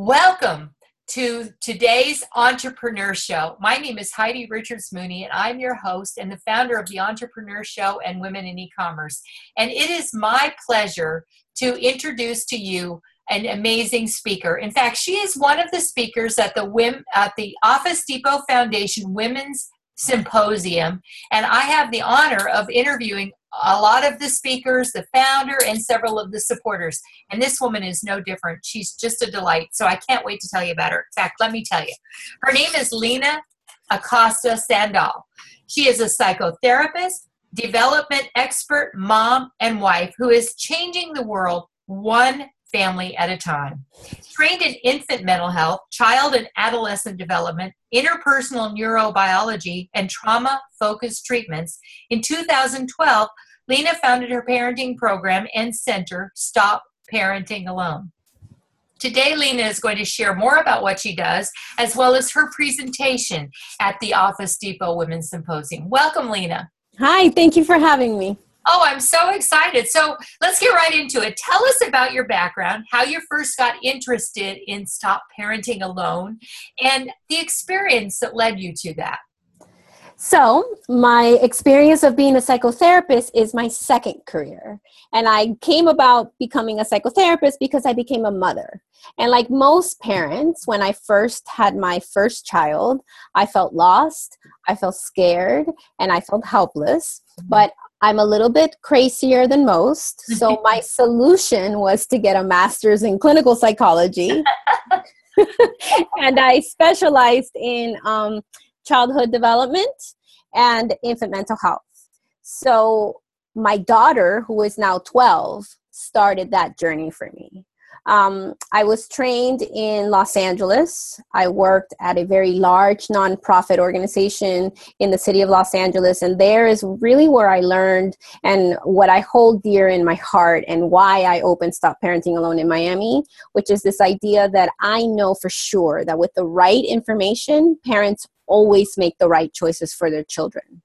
Welcome to today's EntreprenHER Show. My name is Heidi Richards Mooney, and I'm your host and the founder of the EntreprenHER Show and Women in E-Commerce. And it is my pleasure to introduce to you an amazing speaker. In fact, she is one of the speakers at the WIM, at the Office Depot Foundation Women's Symposium, and I have the honor of interviewing a lot of the speakers, the founder, and several of the supporters. And this woman is no different. She's just a delight. So I can't wait to tell you about her. In fact, let me tell you. Her name is Lina Acosta Sandaal. She is a psychotherapist, development expert, mom, and wife who is changing the world one family at a time. Trained in infant mental health, child and adolescent development, interpersonal neurobiology, and trauma focused treatments, in 2012, Lina founded her parenting program and center, Stop Parenting Alone. Today, Lina is going to share more about what she does, as well as her presentation at the Office Depot Women's Symposium. Welcome, Lina. Hi, thank you for having me. Oh, I'm so excited. So let's get right into it. Tell us about your background, how you first got interested in Stop Parenting Alone, and the experience that led you to that. So, my experience of being a psychotherapist is my second career. And I came about becoming a psychotherapist because I became a mother. And like most parents, when I first had my first child, I felt lost, I felt scared, and I felt helpless. But I'm a little bit crazier than most. So my solution was to get a master's in clinical psychology. and I specialized in um, childhood development and infant mental health. So my daughter, who is now 12, started that journey for me. Um, I was trained in Los Angeles. I worked at a very large nonprofit organization in the city of Los Angeles, and there is really where I learned and what I hold dear in my heart and why I opened Stop Parenting Alone in Miami, which is this idea that I know for sure that with the right information, parents always make the right choices for their children.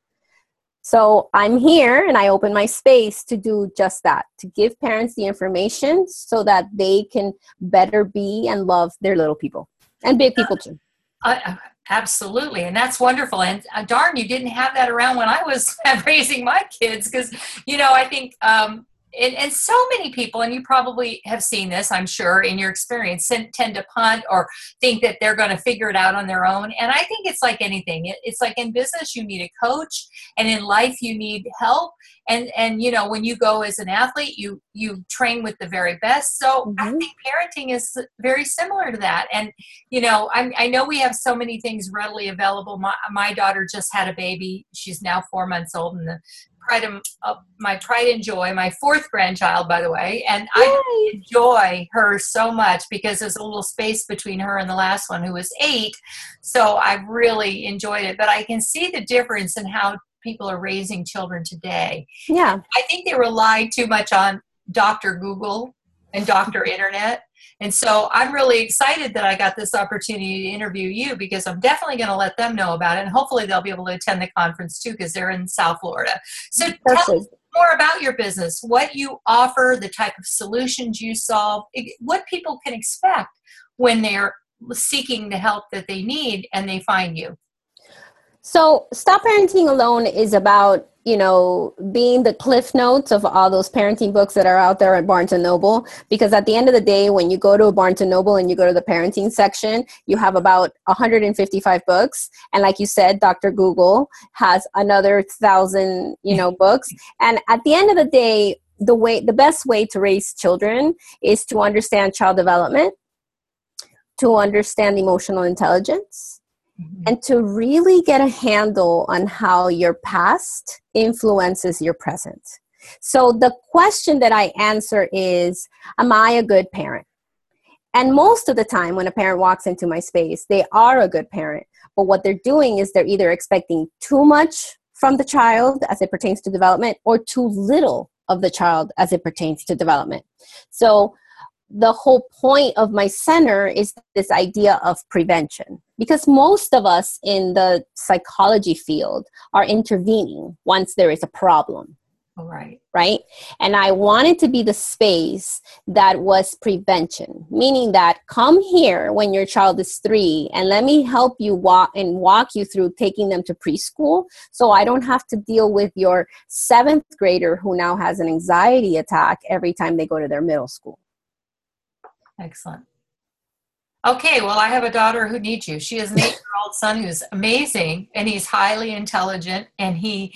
So I'm here and I open my space to do just that, to give parents the information so that they can better be and love their little people and big people too. Uh, absolutely. And that's wonderful. And uh, darn, you didn't have that around when I was raising my kids because, you know, I think um, and, and, so many people, and you probably have seen this, I'm sure, in your experience, tend to punt or think that they're going to figure it out on their own. And I think it's like anything. it's like in business, you need a coach, and in life, you need help. And and you know, when you go as an athlete, you you train with the very best. So mm-hmm. I think parenting is very similar to that. And you know, I, I know we have so many things readily available. My my daughter just had a baby; she's now four months old, and the pride of, uh, my pride and joy, my fourth grandchild, by the way, and Yay. I enjoy her so much because there's a little space between her and the last one who was eight. So I really enjoyed it, but I can see the difference in how people are raising children today. Yeah, I think they rely too much on Dr. Google and Dr. Internet and so I'm really excited that I got this opportunity to interview you because I'm definitely going to let them know about it. And hopefully they'll be able to attend the conference too because they're in South Florida. So That's tell us more about your business, what you offer, the type of solutions you solve, what people can expect when they're seeking the help that they need and they find you. So, Stop Parenting Alone is about you know, being the cliff notes of all those parenting books that are out there at Barnes and Noble. Because at the end of the day, when you go to a Barnes and Noble and you go to the parenting section, you have about 155 books. And like you said, Dr. Google has another thousand, you know, books. And at the end of the day, the way the best way to raise children is to understand child development, to understand emotional intelligence, mm-hmm. and to really get a handle on how your past influences your present. So the question that I answer is Am I a good parent? And most of the time, when a parent walks into my space, they are a good parent. But what they're doing is they're either expecting too much from the child as it pertains to development or too little of the child as it pertains to development. So the whole point of my center is this idea of prevention because most of us in the psychology field are intervening once there is a problem All right. Right. And I wanted to be the space that was prevention, meaning that come here when your child is three and let me help you walk and walk you through taking them to preschool. So I don't have to deal with your seventh grader who now has an anxiety attack every time they go to their middle school. Excellent. Okay, well, I have a daughter who needs you. She has an eight year old son who's amazing and he's highly intelligent and he,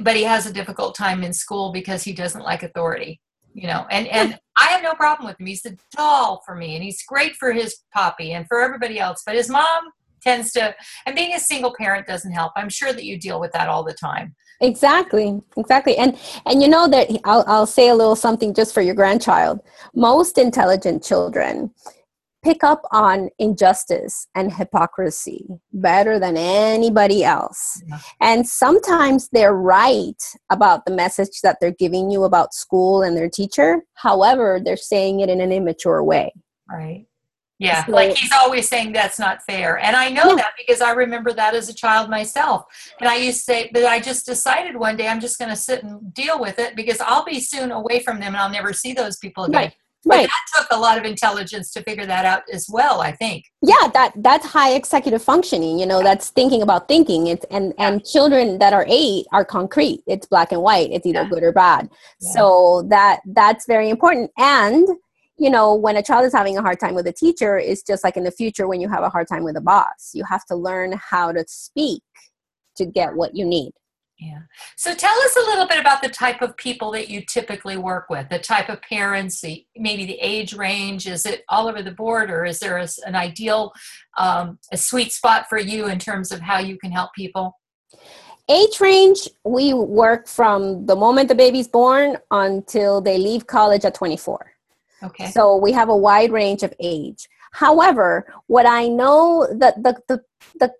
but he has a difficult time in school because he doesn't like authority, you know. And, and I have no problem with him. He's a doll for me and he's great for his poppy and for everybody else. But his mom tends to, and being a single parent doesn't help. I'm sure that you deal with that all the time exactly exactly and and you know that I'll, I'll say a little something just for your grandchild most intelligent children pick up on injustice and hypocrisy better than anybody else yeah. and sometimes they're right about the message that they're giving you about school and their teacher however they're saying it in an immature way right yeah, so, like he's always saying that's not fair. And I know yeah. that because I remember that as a child myself. And I used to say, but I just decided one day I'm just going to sit and deal with it because I'll be soon away from them and I'll never see those people again. Right. But right. that took a lot of intelligence to figure that out as well, I think. Yeah, that that's high executive functioning, you know, that's thinking about thinking. It's and yeah. and children that are 8 are concrete. It's black and white. It's either yeah. good or bad. Yeah. So that that's very important and you know, when a child is having a hard time with a teacher, it's just like in the future when you have a hard time with a boss. You have to learn how to speak to get what you need. Yeah. So tell us a little bit about the type of people that you typically work with, the type of parents, the, maybe the age range. Is it all over the board, or is there a, an ideal, um, a sweet spot for you in terms of how you can help people? Age range, we work from the moment the baby's born until they leave college at 24. Okay. So we have a wide range of age. However, what I know that the, the, the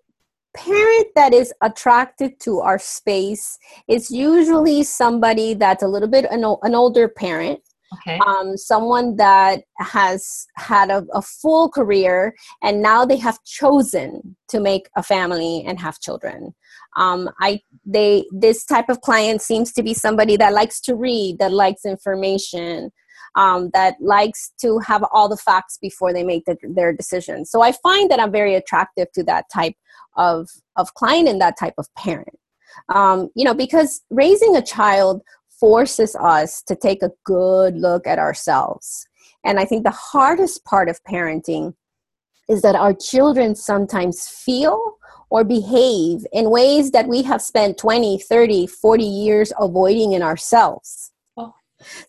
parent that is attracted to our space is usually somebody that's a little bit an, an older parent okay. um, someone that has had a, a, full career and now they have chosen to make a family and have children um, i they this type of client seems to be somebody that likes to read that likes information um, that likes to have all the facts before they make the, their decision. So I find that I'm very attractive to that type of, of client and that type of parent. Um, you know, because raising a child forces us to take a good look at ourselves. And I think the hardest part of parenting is that our children sometimes feel or behave in ways that we have spent 20, 30, 40 years avoiding in ourselves.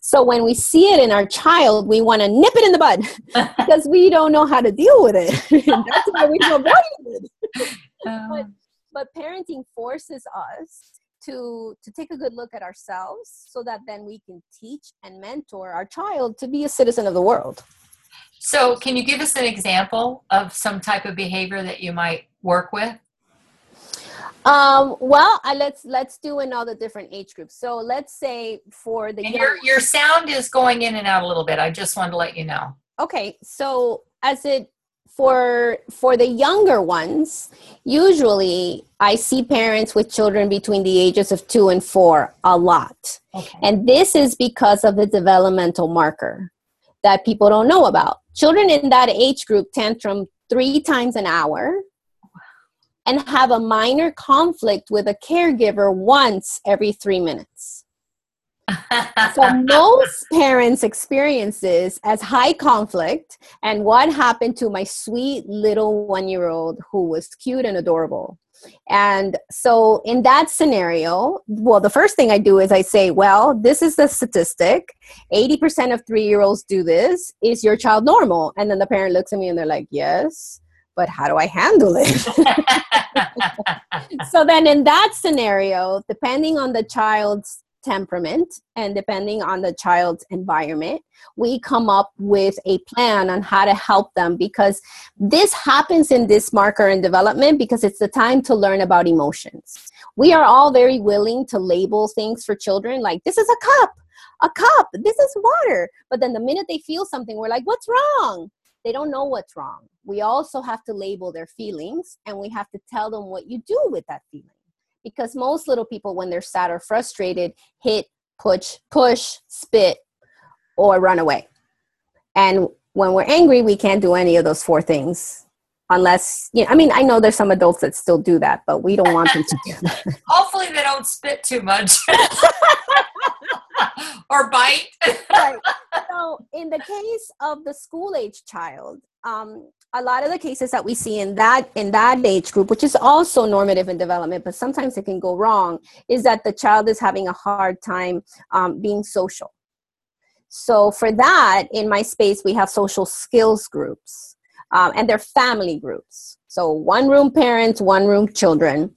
So when we see it in our child, we want to nip it in the bud because we don't know how to deal with it. That's why we avoid it. Um, but, but parenting forces us to to take a good look at ourselves so that then we can teach and mentor our child to be a citizen of the world. So, can you give us an example of some type of behavior that you might work with? Um, well, uh, let's let's do another different age groups. So let's say for the your your sound is going in and out a little bit. I just wanted to let you know. Okay, so as it for for the younger ones, usually I see parents with children between the ages of two and four a lot, okay. and this is because of the developmental marker that people don't know about. Children in that age group tantrum three times an hour and have a minor conflict with a caregiver once every three minutes. So most parents experience this as high conflict and what happened to my sweet little one year old who was cute and adorable. And so in that scenario well the first thing i do is i say well this is the statistic. 80% of three year olds do this. Is your child normal? And then the parent looks at me and they're like yes but how do I handle it? so then in that scenario, depending on the child's temperament and depending on the child's environment, we come up with a plan on how to help them because this happens in this marker in development because it's the time to learn about emotions. We are all very willing to label things for children like this is a cup, a cup, this is water. But then the minute they feel something, we're like, what's wrong? they don't know what's wrong. We also have to label their feelings and we have to tell them what you do with that feeling. Because most little people, when they're sad or frustrated, hit push, push, spit, or run away. And when we're angry, we can't do any of those four things unless you know, I mean, I know there's some adults that still do that, but we don't want them to do that. Hopefully, they don't spit too much or bite. right. So, in the case of the school age child, um, a lot of the cases that we see in that in that age group, which is also normative in development, but sometimes it can go wrong, is that the child is having a hard time um, being social. So, for that, in my space, we have social skills groups um, and they're family groups. So one room parents, one room children.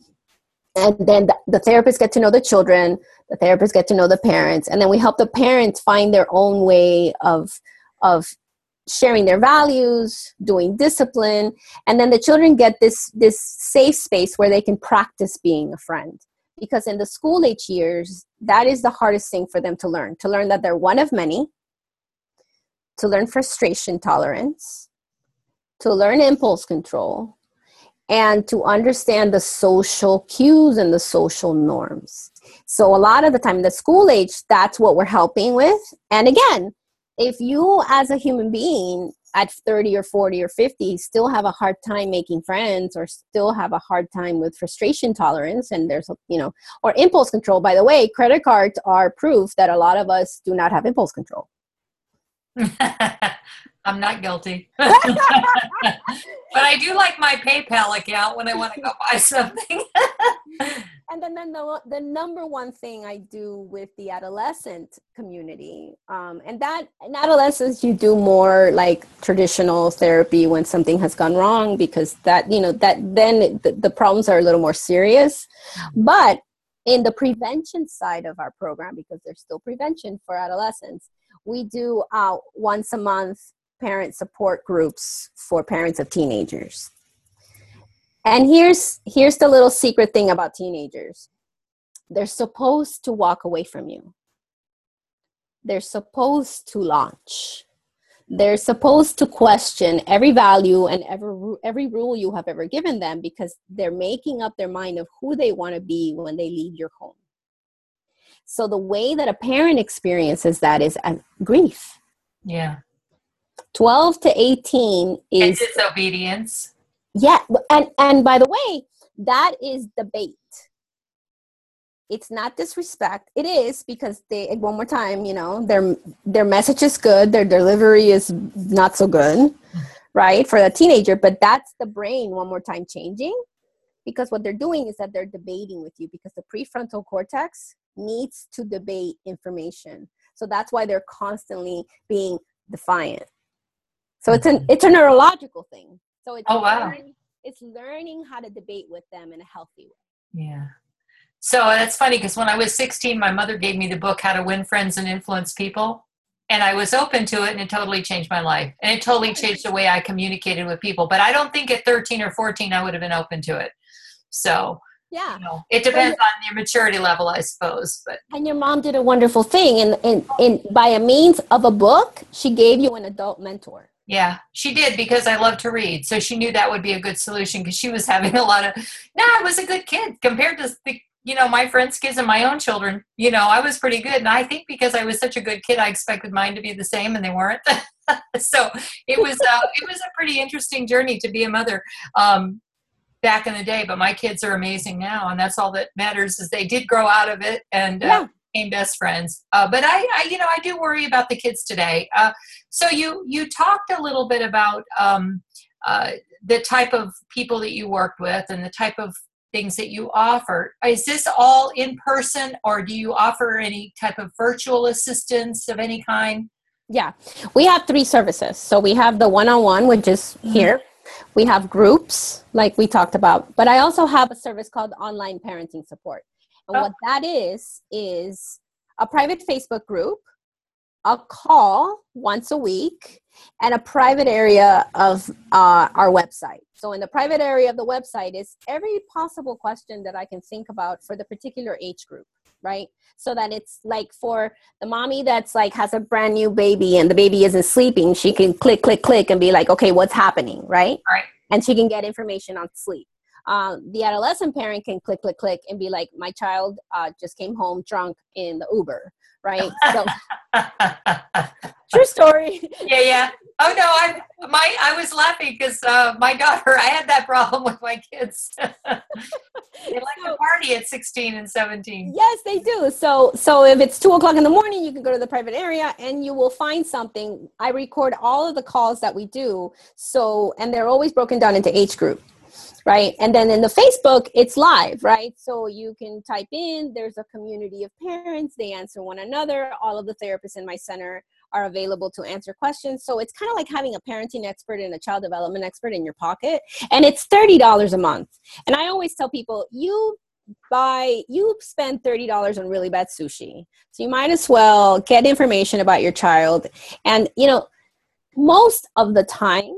And then the, the therapists get to know the children, the therapists get to know the parents, and then we help the parents find their own way of, of sharing their values, doing discipline, and then the children get this, this safe space where they can practice being a friend. Because in the school age years, that is the hardest thing for them to learn to learn that they're one of many, to learn frustration tolerance, to learn impulse control and to understand the social cues and the social norms. So, a lot of the time, the school age, that's what we're helping with. And again, if you as a human being at 30 or 40 or 50 still have a hard time making friends or still have a hard time with frustration tolerance and there's you know or impulse control by the way credit cards are proof that a lot of us do not have impulse control I'm not guilty. but I do like my PayPal account when I want to go buy something. and then, then the, the number one thing I do with the adolescent community, um, and that in adolescence you do more like traditional therapy when something has gone wrong because that you know that then the, the problems are a little more serious. Mm-hmm. But in the prevention side of our program, because there's still prevention for adolescents, we do uh, once a month parent support groups for parents of teenagers. And here's here's the little secret thing about teenagers. They're supposed to walk away from you. They're supposed to launch. They're supposed to question every value and every every rule you have ever given them because they're making up their mind of who they want to be when they leave your home. So the way that a parent experiences that is um, grief. Yeah. 12 to 18 is disobedience. Yeah, and and by the way, that is debate. It's not disrespect. It is because they one more time, you know, their their message is good, their delivery is not so good, right? For a teenager, but that's the brain one more time changing because what they're doing is that they're debating with you because the prefrontal cortex needs to debate information. So that's why they're constantly being defiant so it's an mm-hmm. it's a neurological thing. So it's oh wow. Learning, it's learning how to debate with them in a healthy way. Yeah. So that's funny because when I was 16, my mother gave me the book How to Win Friends and Influence People. And I was open to it and it totally changed my life. And it totally changed the way I communicated with people. But I don't think at 13 or 14 I would have been open to it. So yeah you know, it depends on your maturity level i suppose but and your mom did a wonderful thing and, and, and by a means of a book she gave you an adult mentor yeah, she did because I love to read. So she knew that would be a good solution because she was having a lot of, nah, I was a good kid compared to the, you know, my friends' kids and my own children. You know, I was pretty good. And I think because I was such a good kid, I expected mine to be the same and they weren't. so it was, uh, it was a pretty interesting journey to be a mother. Um, back in the day but my kids are amazing now and that's all that matters is they did grow out of it and uh, yeah became best friends. Uh, but I, I, you know, I do worry about the kids today. Uh, so you you talked a little bit about um, uh, the type of people that you worked with and the type of things that you offer. Is this all in person, or do you offer any type of virtual assistance of any kind? Yeah, we have three services. So we have the one-on-one, which is mm-hmm. here. We have groups, like we talked about, but I also have a service called online parenting support. And oh. what that is, is a private Facebook group, a call once a week, and a private area of uh, our website. So, in the private area of the website is every possible question that I can think about for the particular age group, right? So that it's like for the mommy that's like has a brand new baby and the baby isn't sleeping, she can click, click, click and be like, okay, what's happening, right? Right. And she can get information on sleep um, the adolescent parent can click, click, click, and be like, my child uh, just came home drunk in the Uber, right? So, true story. Yeah, yeah. Oh no, I my I was laughing because uh, my daughter. I had that problem with my kids. they like so, to party at sixteen and seventeen. Yes, they do. So so if it's two o'clock in the morning, you can go to the private area and you will find something. I record all of the calls that we do. So and they're always broken down into age group right? And then in the Facebook, it's live, right? So you can type in, there's a community of parents, they answer one another. All of the therapists in my center are available to answer questions. So it's kind of like having a parenting expert and a child development expert in your pocket. And it's $30 a month. And I always tell people, you buy you spend $30 on really bad sushi so you might as well get information about your child and you know most of the time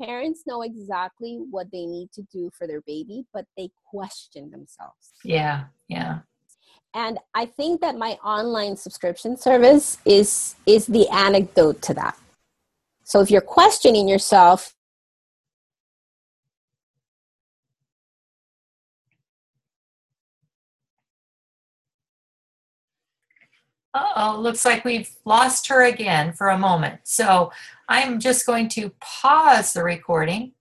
parents know exactly what they need to do for their baby, but they question themselves. Yeah, yeah. And I think that my online subscription service is is the anecdote to that. So if you're questioning yourself, oh, looks like we've lost her again for a moment. So I'm just going to pause the recording.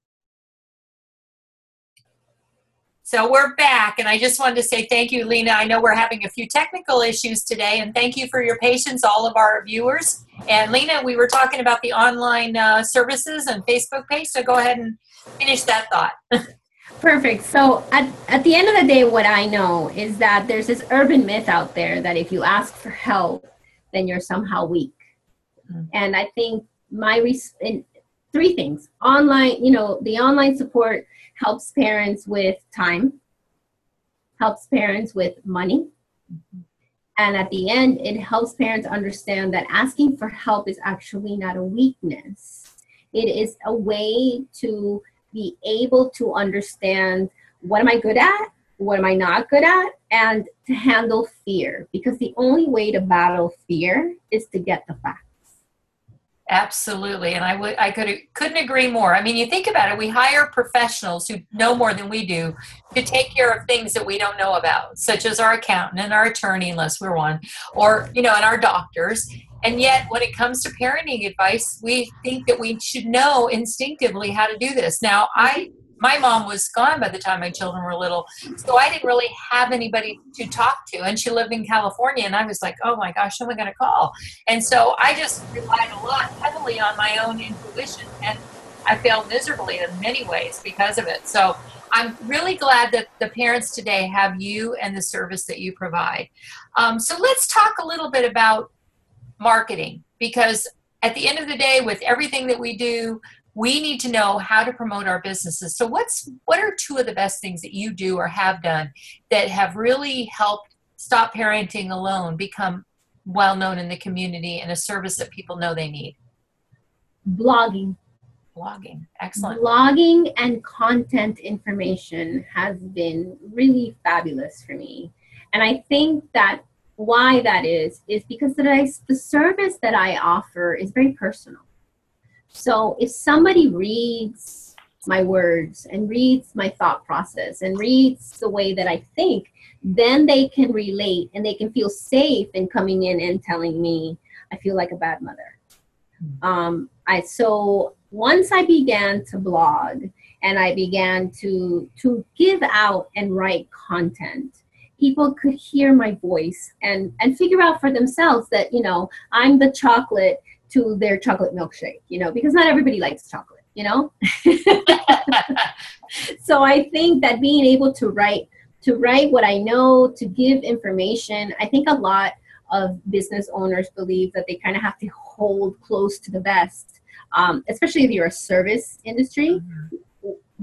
So we're back, and I just wanted to say thank you, Lina. I know we're having a few technical issues today, and thank you for your patience, all of our viewers. And Lina, we were talking about the online uh, services and Facebook page, so go ahead and finish that thought. Perfect. So at, at the end of the day, what I know is that there's this urban myth out there that if you ask for help, then you're somehow weak. Mm-hmm. And I think my res- in three things online, you know, the online support helps parents with time, helps parents with money. Mm-hmm. And at the end, it helps parents understand that asking for help is actually not a weakness. It is a way to be able to understand what am I good at, what am I not good at, and to handle fear. Because the only way to battle fear is to get the facts. Absolutely, and I would I could couldn't agree more. I mean, you think about it. We hire professionals who know more than we do to take care of things that we don't know about, such as our accountant and our attorney, unless we're one, or you know, and our doctors. And yet, when it comes to parenting advice, we think that we should know instinctively how to do this. Now, I my mom was gone by the time my children were little, so I didn't really have anybody to talk to. And she lived in California, and I was like, oh my gosh, who am I going to call? And so I just relied a lot heavily on my own intuition, and I failed miserably in many ways because of it. So I'm really glad that the parents today have you and the service that you provide. Um, so let's talk a little bit about marketing. Because at the end of the day with everything that we do we need to know how to promote our businesses. So what's what are two of the best things that you do or have done that have really helped stop parenting alone become well known in the community and a service that people know they need? Blogging. Blogging. Excellent. Blogging and content information has been really fabulous for me. And i think that why that is is because the, the service that I offer is very personal. So if somebody reads my words and reads my thought process and reads the way that I think, then they can relate and they can feel safe in coming in and telling me I feel like a bad mother. Hmm. Um, I so once I began to blog and I began to to give out and write content, people could hear my voice and and figure out for themselves that you know i'm the chocolate to their chocolate milkshake you know because not everybody likes chocolate you know? So i think that being able to write to write what i know to give information i think a lot of business owners believe that they kind of have to hold close to the vest um, especially if you're a service industry. Mm-hmm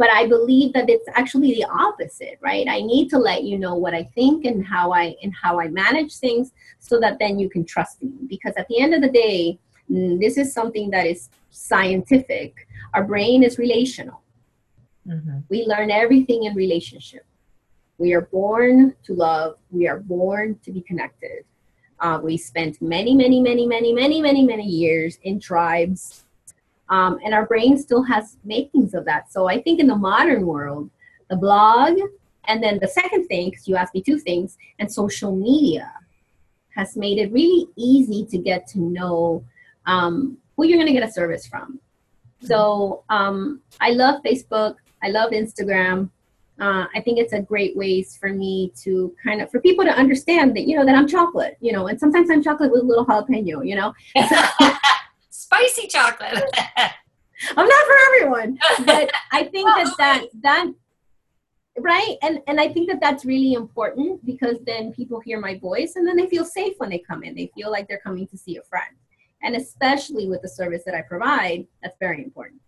but i believe that it's actually the opposite right? I need to let you know what i think and how i and how i manage things so that then you can trust me. Because at the end of the day mm, this is something that is scientific. Our brain is relational. Mm-hmm. we learn everything in relationship. We are born to love. We are born to be connected. Uh, we spent many many many many many many many years in tribes um, and our brain still has makings of that. So I think in the modern world, the blog, and then the second thing, because you asked me two things, and social media has made it really easy to get to know um, who you're going to get a service from. So um, I love Facebook. I love Instagram. Uh, I think it's a great ways for me to kind of for people to understand that you know that I'm chocolate, you know, and sometimes I'm chocolate with a little jalapeno, you know. Spicy chocolate. I'm not for everyone, but I think that that that right? And and i think that that's really important because then people hear my voice and then they feel safe when they come in. They feel like they're coming to see a friend. And especially with the service that i provide that's very important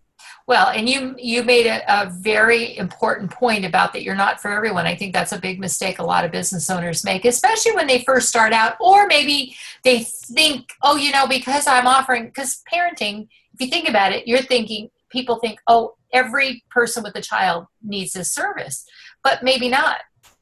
well and you you made a, a, very important point about that you're not for everyone. I think that's a big mistake a lot of business owners make especially when they first start out or maybe they think oh you know because i'm offering because parenting if you think about it you're thinking people think oh every person with a child needs this service but maybe not.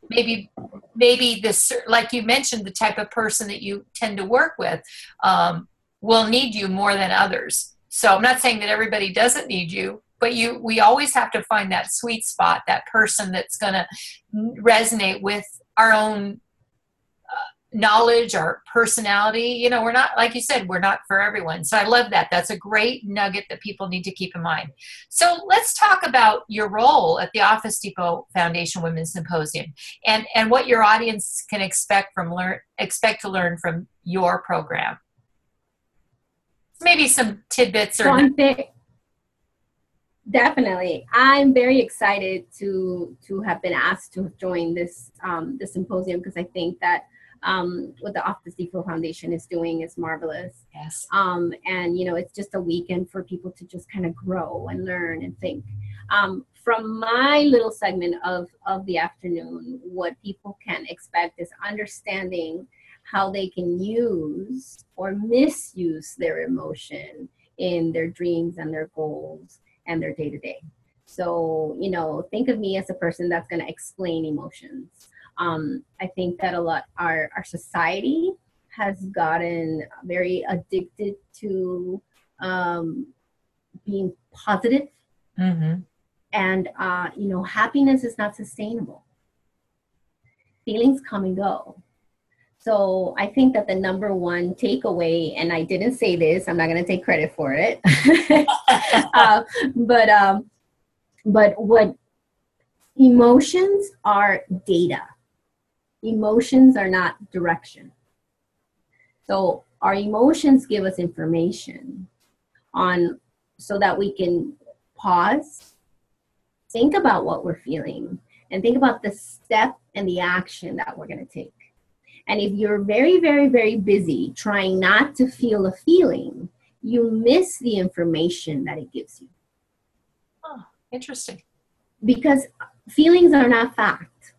Maybe maybe this like you mentioned the type of person that you tend to work with um, will need you more than others so i'm not saying that everybody doesn't need you but you we always have to find that sweet spot that person that's going to resonate with our own uh, knowledge or personality. You know we're not like you said we're not for everyone. So i love that. That's a great nugget that people need to keep in mind. So let's talk about your role at the office depot foundation women's symposium and and what your audience can expect from learn expect to learn from your program maybe some tidbits or definitely i'm very excited to to have been asked to join this um, this symposium because i think that um, what the Office Depot Foundation is doing is marvelous. Yes. Um, and you know, it's just a weekend for people to just kind of grow and learn and think. Um, from my little segment of of the afternoon, what people can expect is understanding how they can use or misuse their emotion in their dreams and their goals and their day to day. So, you know, think of me as a person that's going to explain emotions um, I think that a lot our our society has gotten very addicted to um, being positive. Mm-hmm. and uh, you know happiness is not sustainable. Feelings come and go. So I think that the number one takeaway, and I didn't say this, I'm not going to take credit for it, uh, but um, but what emotions are data emotions are not direction. So our emotions give us information on so that we can pause, think about what we're feeling, and think about the step and the action that we're going to take. And if you're very, very, very busy trying not to feel a feeling, you miss the information that it gives you. Oh, interesting. Because feelings are not fact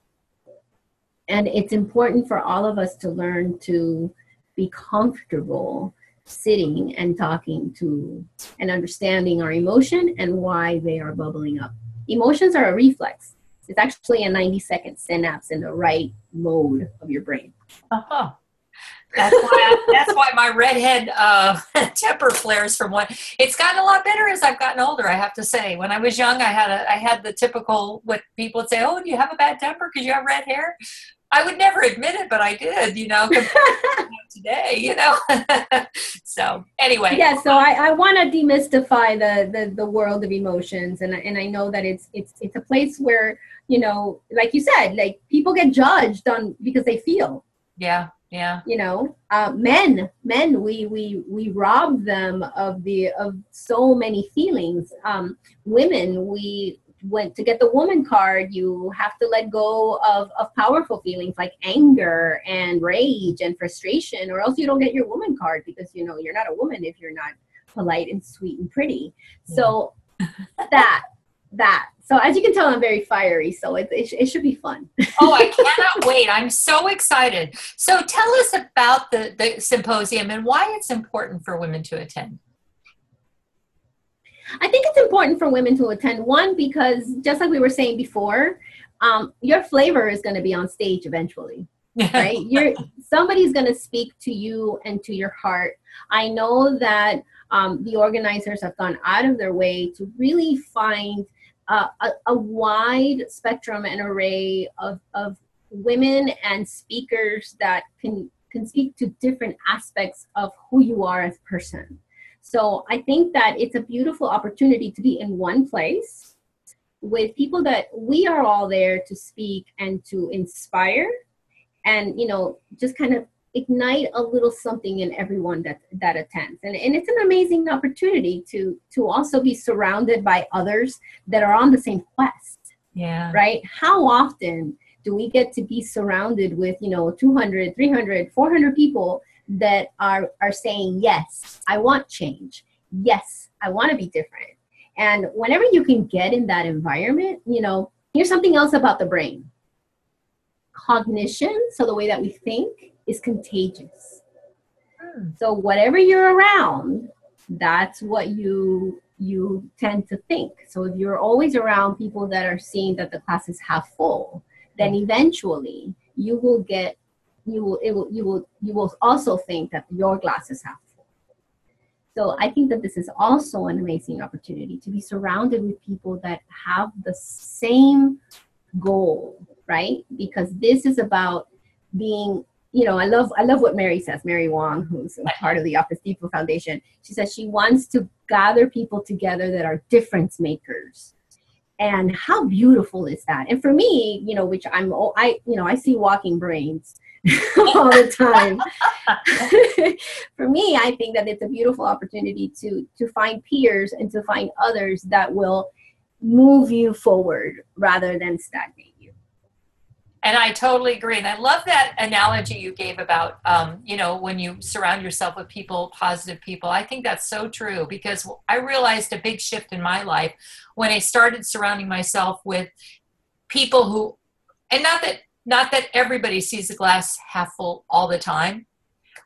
and it's important for all of us to learn to be comfortable sitting and talking to and understanding our emotion and why they are bubbling up. Emotions are a reflex. It's actually a 90 second synapse in the right mode of your brain. Uh-huh. That's why, I, that's why my redhead uh, temper flares from one. It's gotten a lot better as I've gotten older. I have to say. When I was young, I had a I had the typical what people would say, "Oh, do you have a bad temper because you have red hair?" I would never admit it, but I did, you know, today, you know. so anyway. Yeah, so I, I want to demystify the, the the world of emotions and and I know that it's it's it's a place where, you know, like you said, like people get judged on because they feel. Yeah. Yeah. You know, uh, men, men, we we we rob them of the of so many feelings. Um, women, we went to get the woman card you have to let go of, of powerful feelings like anger and rage and frustration or else you don't get your woman card because you know you're not a woman if you're not polite and sweet and pretty so that that. So as you can tell i'm very fiery so it, it, it should be fun. Oh i cannot wait. I'm so excited. So tell us about the, the symposium and why it's important for women to attend. I think it's important for women to attend. One, because just like we were saying before, um, your flavor is going to be on stage eventually. right? You're somebody's going to speak to you and to your heart. I know that um, the organizers have gone out of their way to really find a, a, wide spectrum and array of, of women and speakers that can can speak to different aspects of who you are as a person. So I think that it's a beautiful opportunity to be in one place with people that we are all there to speak and to inspire and you know just kind of ignite a little something in everyone that that attends. And, and it's an amazing opportunity to to also be surrounded by others that are on the same quest yeah. right? How often do we get to be surrounded with you know 200 300 400 people that are are saying yes i want change. Yes i want to be different. And whenever you can get in that environment you know here's something else about the brain. Cognition so the way that we think is contagious. Hmm. so whatever you're around that's what you you tend to think. So if you're always around people that are seeing that the class is half full then eventually you will get you will it will you will you will also think that your glass is half full. So i think that this is also an amazing opportunity to be surrounded with people that have the same goal right? Because this is about being you know i love i love what mary says mary wong who's part of the office depot foundation. She says she wants to gather people together that are difference makers. And how beautiful is that? And for me you know which i'm oh, i you know i see walking brains all the time. For me i think that it's a beautiful opportunity to to find peers and to find others that will move you forward rather than stagnate And I totally agree. And I love that analogy you gave about, um, you know, when you surround yourself with people, positive people. I think that's so true because I realized a big shift in my life when I started surrounding myself with people who, and not that, not that everybody sees the glass half full all the time,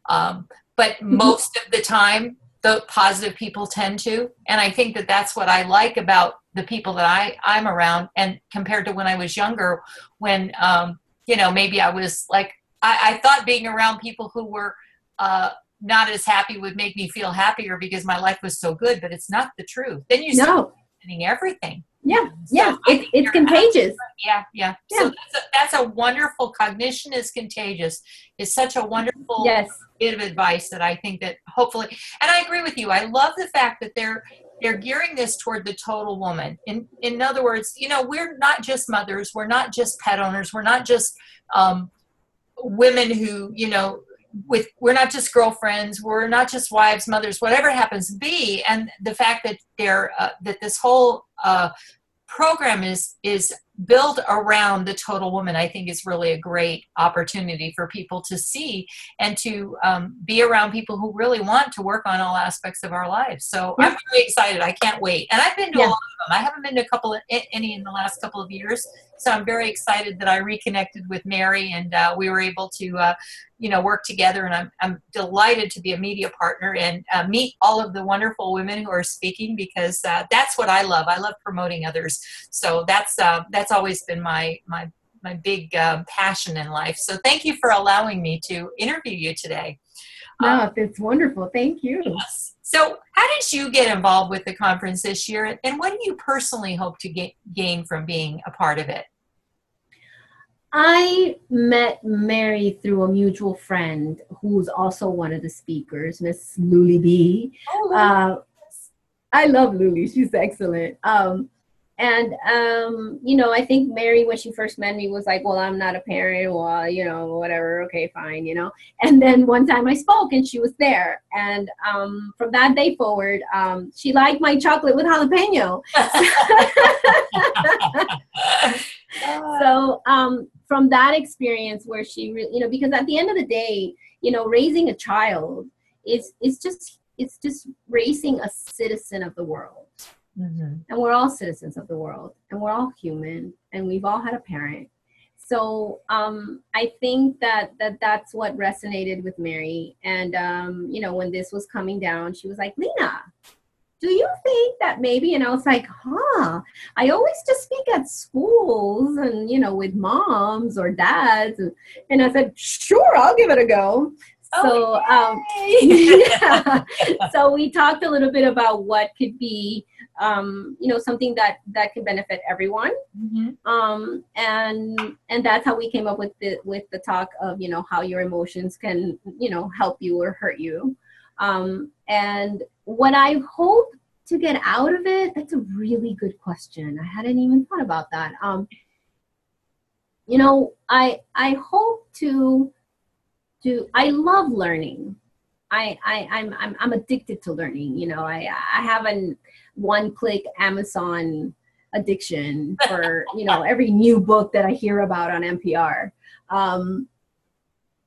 um, but most of the time, the positive people tend to. And I think that that's what I like about the people that I, I'm around and compared to when I was younger, when, um, you know, maybe I was like, I, I thought being around people who were uh, not as happy would make me feel happier because my life was so good, but it's not the truth. Then you no everything. Yeah So yeah it, it's contagious Yeah, yeah. So Yeah. that's a, that's a wonderful cognition is contagious. Is such a wonderful yes bit of advice that I think that hopefully, and I agree with you. I love the fact that they're they're gearing this toward the total woman. In in other words, you know, we're not just mothers, we're not just pet owners, we're not just um, women who you know with we're not just girlfriends we're not just wives mothers whatever happens to be. And the fact that they're uh, that this whole uh, program is is built around the total woman i think is really a great opportunity for people to see and to um, be around people who really want to work on all aspects of our lives. So i'm Yeah. really excited. I can't wait. And i've been to Yeah. a lot of them. I haven't been to a couple of any in the last couple of years. So i'm very excited that i reconnected with mary and uh, we were able to uh, you know work together. And I'm, I'm delighted to be a media partner and uh, meet all of the wonderful women who are speaking because uh, that's what i love. I love promoting others. So that's uh, that's always been my my my big um, passion in life. So thank you for allowing me to interview you today. No it's wonderful. Thank you. Yes. so how did you get involved with the conference this year and what do you personally hope to ga- gain from being a part of it? I met Mary through a mutual friend who's also one of the speakers, Miss Luli B. Oh, Uh, I love Luli; she's excellent. Um, and um, you know, I think Mary, when she first met me, was like, "Well, I'm not a parent, well, you know, whatever. Okay, fine, you know." And then one time I spoke, and she was there, and um, from that day forward, um, she liked my chocolate with jalapeno. so um, from that experience where she you know because at the end of the day you know raising a child is is just it's just raising a citizen of the world Mhm. and we're all citizens of the world and we're all human and we've all had a parent. So um, i think that that that's what resonated with mary. And um, you know when this was coming down she was like lina do you think that maybe and i was like huh i always just speak at schools and you know with moms or dads and, and i said sure i'll give it a go So, um, so we talked a little bit about what could be, um, you know, something that that can benefit everyone, mm-hmm. um, and and that's how we came up with the with the talk of you know how your emotions can you know help you or hurt you, um, and what I hope to get out of it, that's a really good question. I hadn't even thought about that. Um, you know, I I hope to to I love learning. I, I I'm, I'm I'm addicted to learning. You know, I I have an one click Amazon addiction for you know every new book that I hear about on NPR. Um,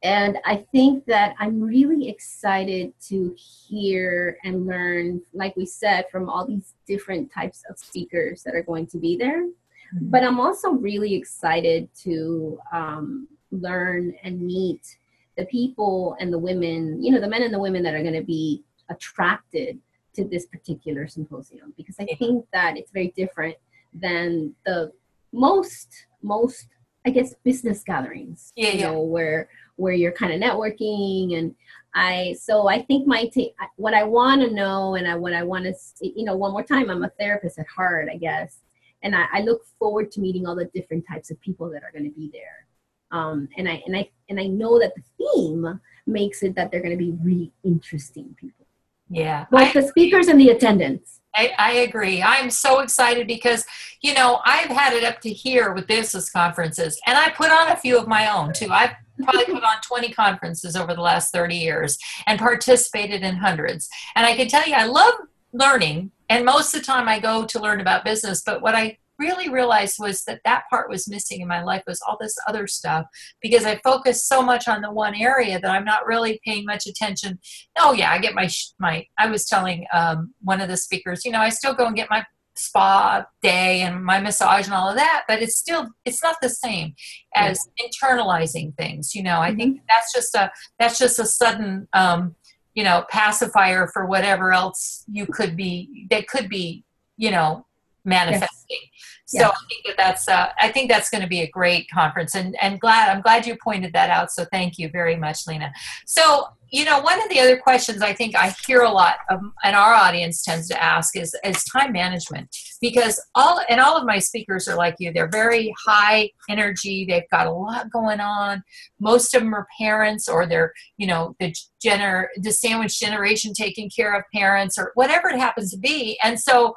and I think that I'm really excited to hear and learn, like we said, from all these different types of speakers that are going to be there. Mm-hmm. But I'm also really excited to um, learn and meet the people and the women, you know, the men and the women that are going to be attracted to this particular symposium because I think that it's very different than the most most I guess business gatherings. Yeah, you yeah. know, where where you're kind of networking and I so I think my take what I want to know and I, what I want to you know one more time I'm a therapist at heart I guess and I, I look forward to meeting all the different types of people that are going to be there um, and I and I and I know that the theme makes it that they're going to be really interesting people. Yeah, both I, the speakers and the attendants. I, I agree. I'm so excited because you know I've had it up to here with business conferences, and I put on a few of my own too. I've probably put on 20 conferences over the last 30 years and participated in hundreds. And I can tell you, I love learning, and most of the time I go to learn about business. But what I really realized was that that part was missing in my life was all this other stuff because I focused so much on the one area that I'm not really paying much attention. Oh yeah, I get my my. I was telling um, one of the speakers, you know, I still go and get my spa day and my massage and all of that but it's still it's not the same as yeah. internalizing things you know i mm-hmm. think that's just a that's just a sudden um you know pacifier for whatever else you could be that could be you know manifesting. Yes. So I think that that's uh, I think that's going to be a great conference, and and glad I'm glad you pointed that out. So thank you very much, Lina. So you know one of the other questions I think I hear a lot of, and our audience tends to ask is is time management because all and all of my speakers are like you. They're very high energy. They've got a lot going on. Most of them are parents or they're you know the gener the sandwich generation taking care of parents or whatever it happens to be, and so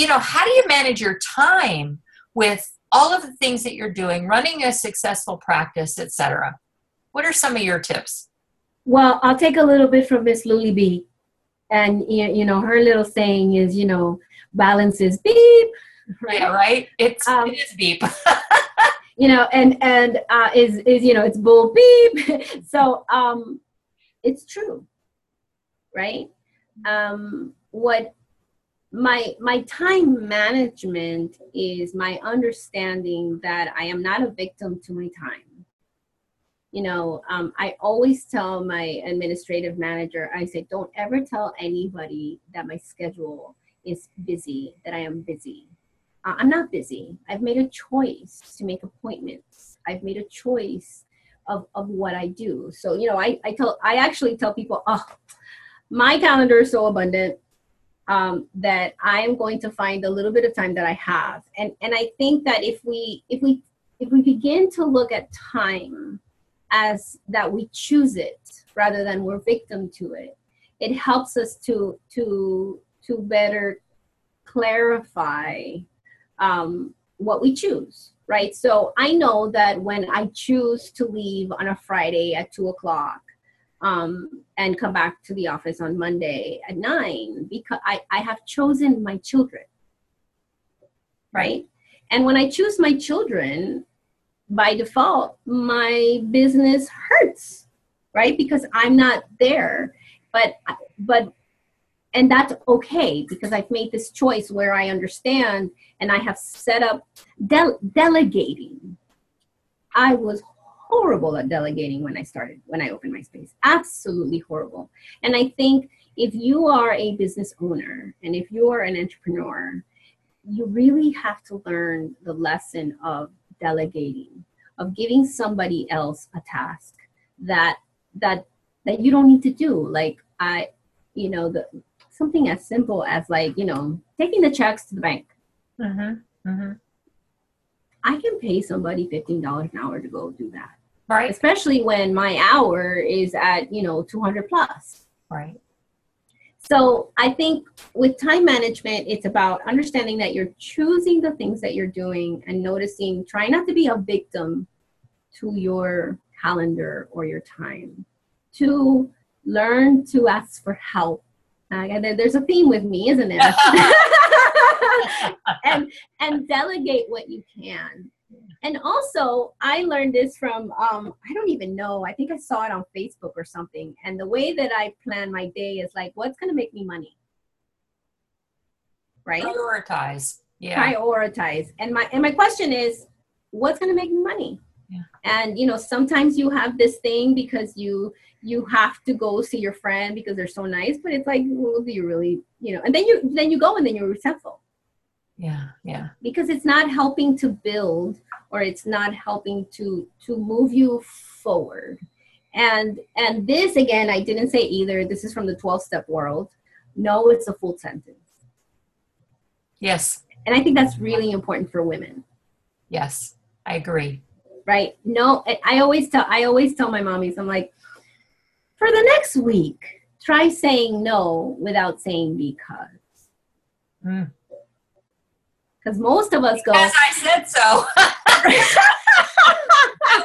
you know, how do you manage your time with all of the things that you're doing, running a successful practice, etc.? What are some of your tips? Well, I'll take a little bit from Miss Lily B. And, you know, her little saying is, you know, balance is beep. Right? Yeah, right? It's, um, it is beep. you know, and, and uh, is, is, you know, it's bull beep. so um, it's true, right? Um, what my my time management is my understanding that i am not a victim to my time you know um, i always tell my administrative manager i say don't ever tell anybody that my schedule is busy that i am busy. Uh, i'm not busy. I've made a choice to make appointments. I've made a choice of, of what i do. So you know i, I tell i actually tell people oh my calendar is so abundant um, that I am going to find a little bit of time that I have. And and I think that if we if we if we begin to look at time as that we choose it rather than we're victim to it, it helps us to to to better clarify um, what we choose. Right. So I know that when I choose to leave on a Friday at two o'clock, um, and come back to the office on Monday at nine because I, I have chosen my children. Right? And when I choose my children, by default, my business hurts, right? Because I'm not there. But, but, and that's okay because I've made this choice where I understand and I have set up de- delegating. I was horrible at delegating when I started, when I opened my space. Absolutely horrible. And I think if you are a business owner and if you are an entrepreneur, you really have to learn the lesson of delegating, of giving somebody else a task that that that you don't need to do. Like I, you know, the something as simple as like you know taking the checks to the bank. Mm-hmm. Mm-hmm. I can pay somebody fifteen dollars an hour to go do that. Right. Especially when my hour is at you know two hundred plus. Right. So I think with time management, it's about understanding that you're choosing the things that you're doing and noticing, try not to be a victim to your calendar or your time. To learn to ask for help. Uh, there's a theme with me, isn't there? and and delegate what you can and also i learned this from um, i don't even know i think i saw it on facebook or something. And the way that i plan my day is like what's going to make me money? Right? Prioritize. Yeah. Prioritize. And my and my question is what's going to make me money? Yeah. and you know sometimes you have this thing because you you have to go see your friend because they're so nice but it's like well, do you really you know and then you then you go and then you're resentful yeah yeah. Because it's not helping to build or it's not helping to to move you forward. And and this again i didn't say either. This is from the 12 step world. No it's a full sentence. Yes. And i think that's really important for women. Yes i agree. Right? No i always tell i always tell my mommies i'm like for the next week try saying no without saying because. Mm because most of us go. As I said so. that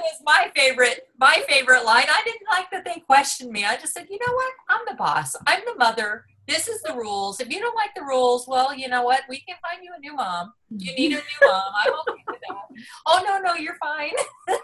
was my favorite. My favorite line. I didn't like that they questioned me. I just said, you know what? I'm the boss. I'm the mother. This is the rules. If you don't like the rules, well, you know what? We can find you a new mom. You need a new mom. I'm okay with that. Oh no, no, you're fine.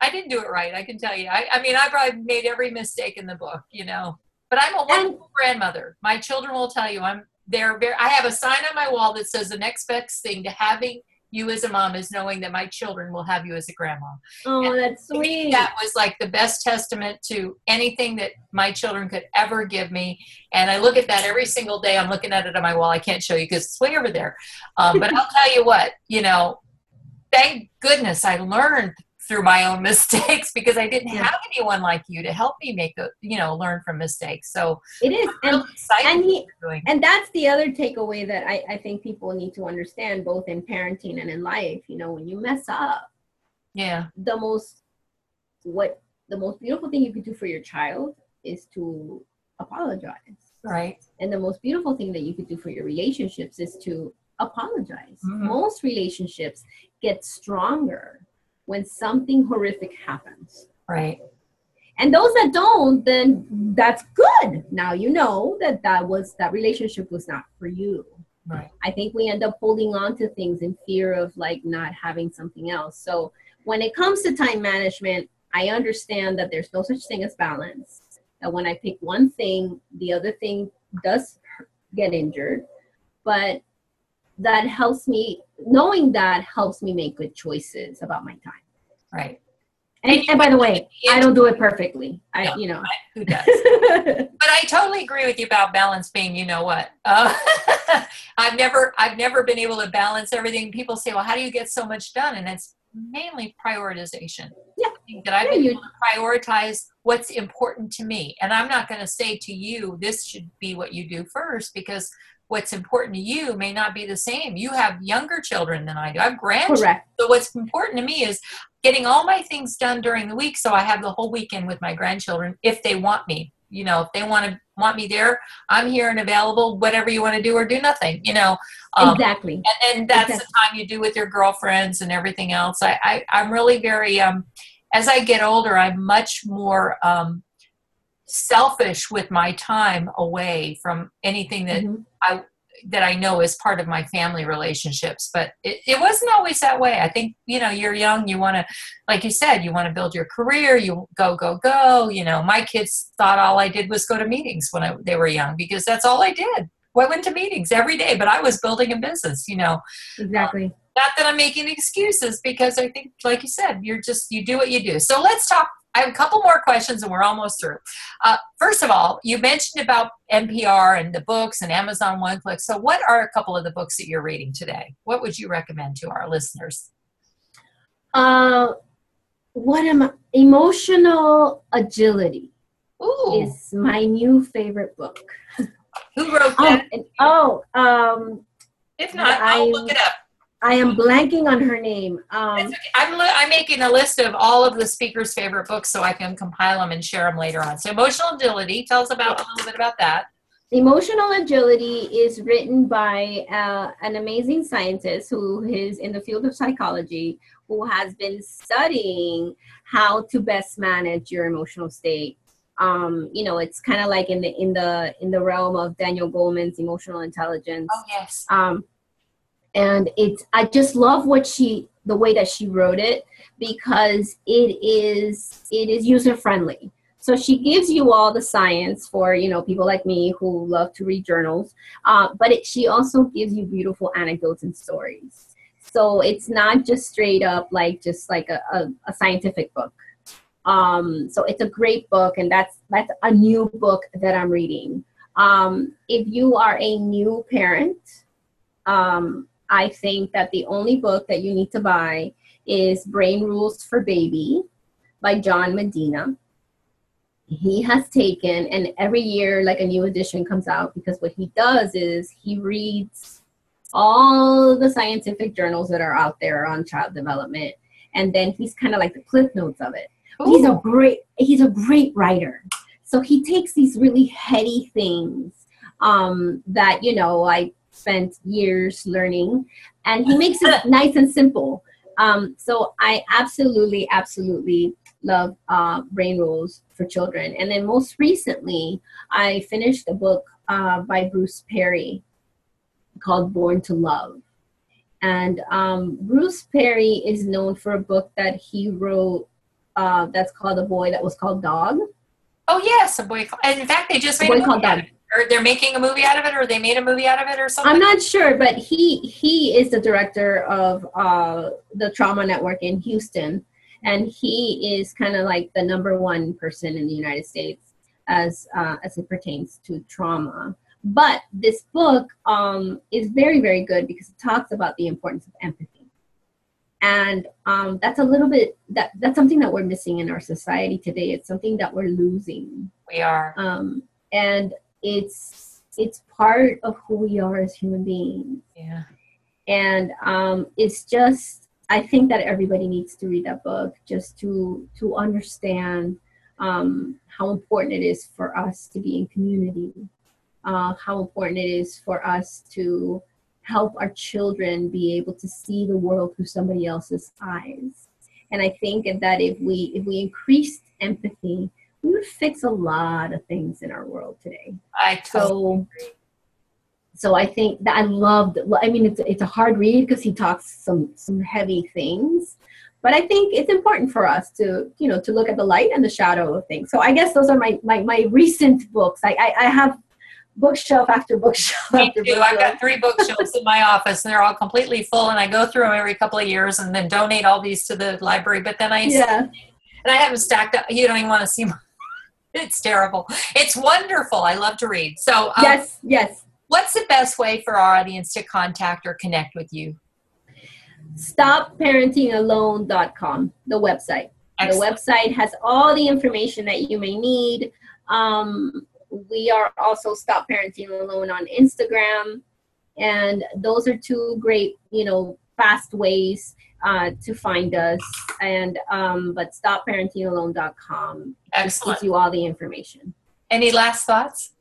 I didn't do it right. I can tell you. I, I mean, I probably made every mistake in the book. You know, but I'm a wonderful grandmother. My children will tell you I'm they're very i have a sign on my wall that says the next best thing to having you as a mom is knowing that my children will have you as a grandma. Oh and that's sweet. that was like the best testament to anything that my children could ever give me. And i look at that every single day. I'm looking at it on my wall. I can't show you because it's way over there. Um, but i'll tell you what you know thank goodness i learned through my own mistakes because I didn't have anyone like you to help me make a you know learn from mistakes. So it is, and and, he, and that's the other takeaway that I, I think people need to understand both in parenting and in life. You know, when you mess up, yeah, the most what the most beautiful thing you could do for your child is to apologize. Right. And the most beautiful thing that you could do for your relationships is to apologize. Mm-hmm. Most relationships get stronger when something horrific happens. Right. And those that don't, then that's good. Now you know that that was that relationship was not for you. Right. I think we end up holding on to things in fear of like not having something else. So when it comes to time management, I understand that there's no such thing as balance. That when I pick one thing, the other thing does get injured. But that helps me knowing that helps me make good choices about my time. Right. And, and by the way i don't do it perfectly. I no, you know. Who does? But i totally agree with you about balance being you know what uh, i've never i've never been able to balance everything. People say well how do you get so much done? And it's mainly prioritization. Yeah. That i've been able to prioritize what's important to me. And i'm not going to say to you this should be what you do first because what's important to you may not be the same. You have younger children than I do. I have grandchildren. Correct. So what's important to me is getting all my things done during the week so I have the whole weekend with my grandchildren if they want me. You know, if they want to want me there, I'm here and available. Whatever you want to do or do nothing. You know, um, exactly. And, and that's exactly. the time you do with your girlfriends and everything else. I, I I'm really very um, as I get older, I'm much more um, selfish with my time away from anything that mm-hmm. I that I know is part of my family relationships. But it, it wasn't always that way. I think, you know, you're young, you want to, like you said, you want to build your career, you go, go, go. You know, my kids thought all I did was go to meetings when I, they were young because that's all I did. I went to meetings every day, but I was building a business, you know. Exactly. Um, not that I'm making excuses because I think, like you said, you're just, you do what you do. So let's talk I have a couple more questions and we're almost through. Uh, first of all, you mentioned about NPR and the books and Amazon One Click. So, what are a couple of the books that you're reading today? What would you recommend to our listeners? Uh, what am I? Emotional agility. Ooh. is my new favorite book. Who wrote Oh, that? and- oh, um, if not, I'll I- look it up. I am blanking on her name. Um, okay. I'm, li- I'm making a list of all of the speaker's favorite books so I can compile them and share them later on. So, emotional agility. Tell us about a little bit about that. Emotional Agility is written by uh, an amazing scientist who is in the field of psychology, who has been studying how to best manage your emotional state. Um, you know, it's kind of like in the in the in the realm of Daniel Goleman's emotional intelligence. Oh yes. um, and it's i just love what she the way that she wrote it because it is it is user friendly so she gives you all the science for you know people like me who love to read journals uh, but it, she also gives you beautiful anecdotes and stories. So it's not just straight up like just like a, a, a scientific book. Um, so it's a great book and that's that's a new book that i'm reading. Um, if you are a new parent um, I think that the only book that you need to buy is Brain Rules for Baby by John Medina. He has taken, and every year, like a new edition comes out because what he does is he reads all the scientific journals that are out there on child development, and then he's kind of like the cliff notes of it. He's a great he's a great writer. So he takes these really heady things um, that you know I spent years learning, and he makes it nice and simple. Um, so I absolutely, absolutely love uh, Brain Rules for Children. And then most recently, I finished a book uh, by Bruce Perry called Born to Love. And um, Bruce Perry is known for a book that he wrote uh, that's called A Boy That Was Called Dog. Oh yes, a boy. And in fact, they just A made a Boy movie Called out Dog. it. Or they're making a movie out of it, or they made a movie out of it, or something. I'm not sure, but he he is the director of uh, the Trauma Network in Houston, and he is kind of like the number one person in the United States as uh, as it pertains to trauma. But this book um, is very very good because it talks about the importance of empathy, and um, that's a little bit that that's something that we're missing in our society today. It's something that we're losing we are. um, and it's it's part of who we are as human beings. Yeah. and um, it's just i think that everybody needs to read that book just to to understand um, how important it is for us to be in community. Uh, how important it is for us to help our children be able to see the world through somebody else's eyes. And i think that if we if we increased empathy would fix a lot of things in our world today I totally so agree. so I think that I loved. I mean, it's it's a hard read because he talks some some heavy things, but I think it's important for us to you know to look at the light and the shadow of things. So I guess those are my my, my recent books. I, I I have bookshelf after bookshelf Me after too. I've got three bookshelves in my office, and they're all completely full. And I go through them every couple of years, and then donate all these to the library. But then I Yeah, and I have them stacked up. You don't even want to see. My, it's terrible. It's wonderful. I love to read. So, um, yes, yes. what's the best way for our audience to contact or connect with you? StopParentingAlone.com, the website. Excellent. The website has all the information that you may need. Um, we are also Stop Parenting Alone on Instagram, and those are two great, you know, fast ways uh, to find us. And um, but StopParentingAlone.com just Excellent. gives you all the information. Any last thoughts?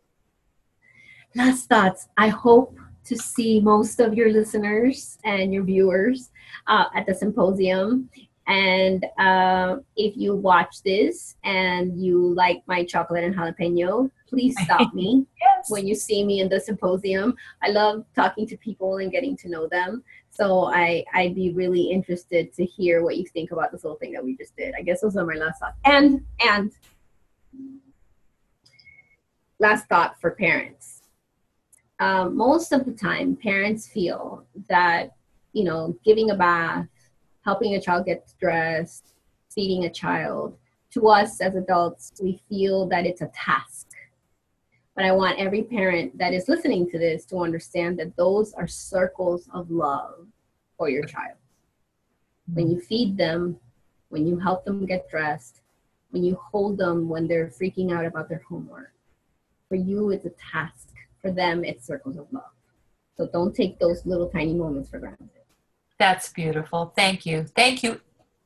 Last thoughts. I hope to see most of your listeners and your viewers uh, at the symposium. And uh, if you watch this and you like my chocolate and jalapeno, please stop me Yes. when you see me in the symposium. I love talking to people and getting to know them. So I, I'd be really interested to hear what you think about this whole thing that we just did. I guess those are my last thoughts. And and last thought for parents. Um, most of the time, parents feel that you know giving a bath, helping a child get dressed, feeding a child. To us as adults, we feel that it's a task. But I want every parent that is listening to this to understand that those are circles of love for your child. When you feed them, when you help them get dressed, when you hold them when they're freaking out about their homework. For you, it's a task. For them, it's circles of love. So don't take those little tiny moments for granted. That's beautiful. Thank you. Thank you,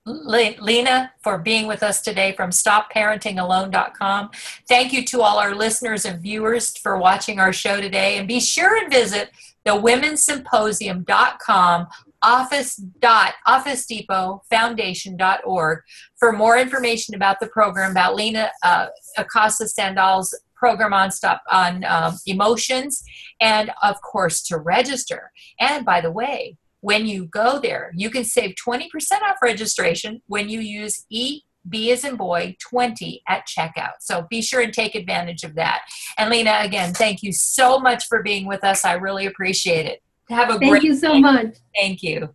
Lina, for being with us today from stopparentingalone.com. Thank you to all our listeners and viewers for watching our show today. And be sure and visit the womensymposium.com office office depot foundation.org for more information about the program about lina uh, Acosta Sandaal's program on stop on um, emotions and of course to register and by the way when you go there, you can save 20% off registration when you use E B as in boy 20 at checkout. So be sure and take advantage of that. And Lina, again, thank you so much for being with us. I really appreciate it. Have a thank great Thank you so day. much. Thank you.